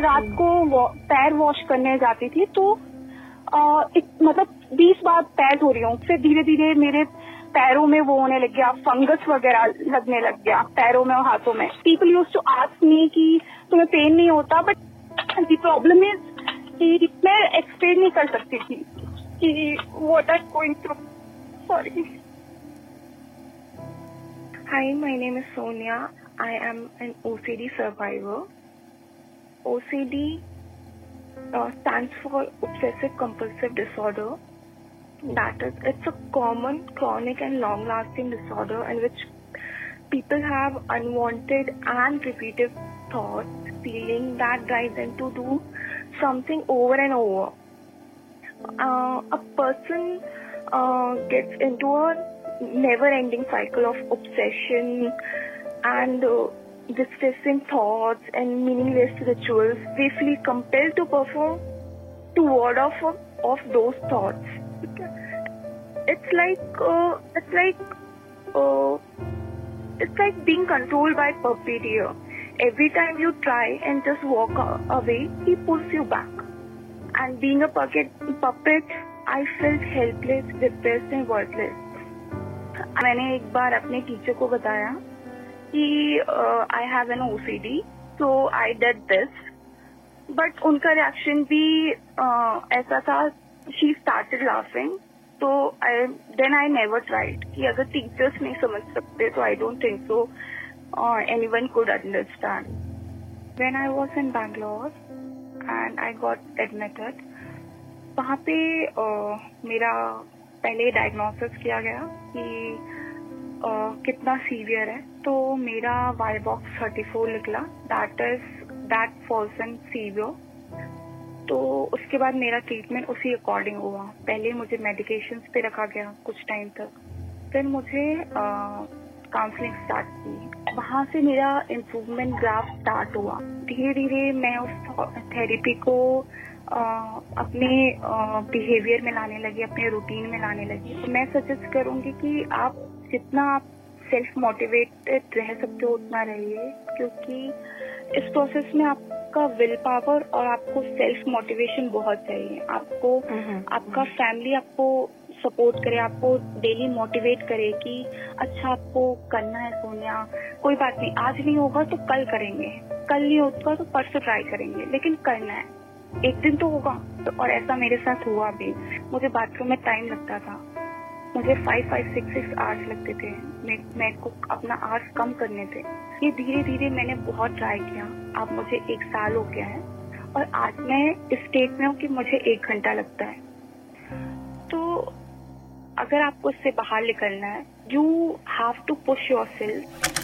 रात को पैर वॉश करने जाती थी तो आ, एक, मतलब बीस बार पैर धो रही हूँ फिर धीरे धीरे मेरे पैरों में वो होने लग गया फंगस वगैरह लगने लग गया पैरों में और हाथों में people use to ask me कि तुम्हें पेन नहीं होता बट दी प्रॉब्लम इज़ कि मैं एक्सप्लेन नहीं कर सकती थी कि what I going through sorry Hi, my name is Sonia. I am an OCD survivor. OCD uh, stands for Obsessive Compulsive Disorder. That is, it's a common, chronic, and long-lasting disorder in which people have unwanted and repeated thoughts, feeling that drive them to do something over and over. Uh, a person uh, gets into a never-ending cycle of obsession and uh, distressing thoughts and meaningless rituals. They feel compelled to perform to ward off of, of those thoughts. It's like uh, it's like uh, it's like being controlled by puppeteer. Every time you try and just walk a- away, he pulls you back. And being a puppet, puppet, I felt helpless, depressed, and worthless. मैंने एक बार अपने teacher को बताया कि I have an OCD so I did this but उनका reaction भी uh, ऐसा था शी स्टार्टेड लाफिंग तो I then I never tried कि अगर टीचर्स नहीं समझ सकते तो I don't think so anyone could understand when I was in Bangalore and I got admitted वहाँ पे uh, मेरा पहले डायग्नोसिस किया गया कि कितना सीवियर है तो मेरा वाई बॉक्स थर्टी फोर निकला. That is that in severe तो उसके बाद मेरा ट्रीटमेंट उसी अकॉर्डिंग हुआ. पहले मुझे मेडिकेशंस पे रखा गया कुछ टाइम तक. फिर मुझे काउंसलिंग स्टार्ट की. वहाँ से मेरा इम्प्रूवमेंट ग्राफ स्टार्ट हुआ. धीरे धीरे मैं उस थेरेपी को अ, अपने बिहेवियर में लाने लगी अपने रूटीन में लाने लगी. तो मैं सजेस्ट करूँगी कि आप जितना आप सेल्फ मोटिवेटेड रह सकते हो उतना रहिए क्योंकि इस प्रोसेस में आपका विल पावर और आपको सेल्फ मोटिवेशन बहुत चाहिए। आपको आपका फैमिली आपको सपोर्ट करे आपको डेली मोटिवेट करे कि अच्छा आपको करना है सोनिया कोई बात नहीं आज नहीं होगा तो कल करेंगे कल नहीं होगा तो परसों ट्राई करेंगे लेकिन करना है। एक दिन तो होगा तो और ऐसा मेरे साथ हुआ भी। मुझे बाथरूम में टाइम लगता था। मुझे five five six six hours लगते थे। मैं मैं को अपना आवर्स कम करने थे। ये धीरे धीरे मैंने बहुत ट्राई किया। अब मुझे एक साल हो गया है और आज मैं इस स्टेट में हूँ कि मुझे एक घंटा लगता है। तो अगर आपको इससे बाहर निकलना है you have to push yourself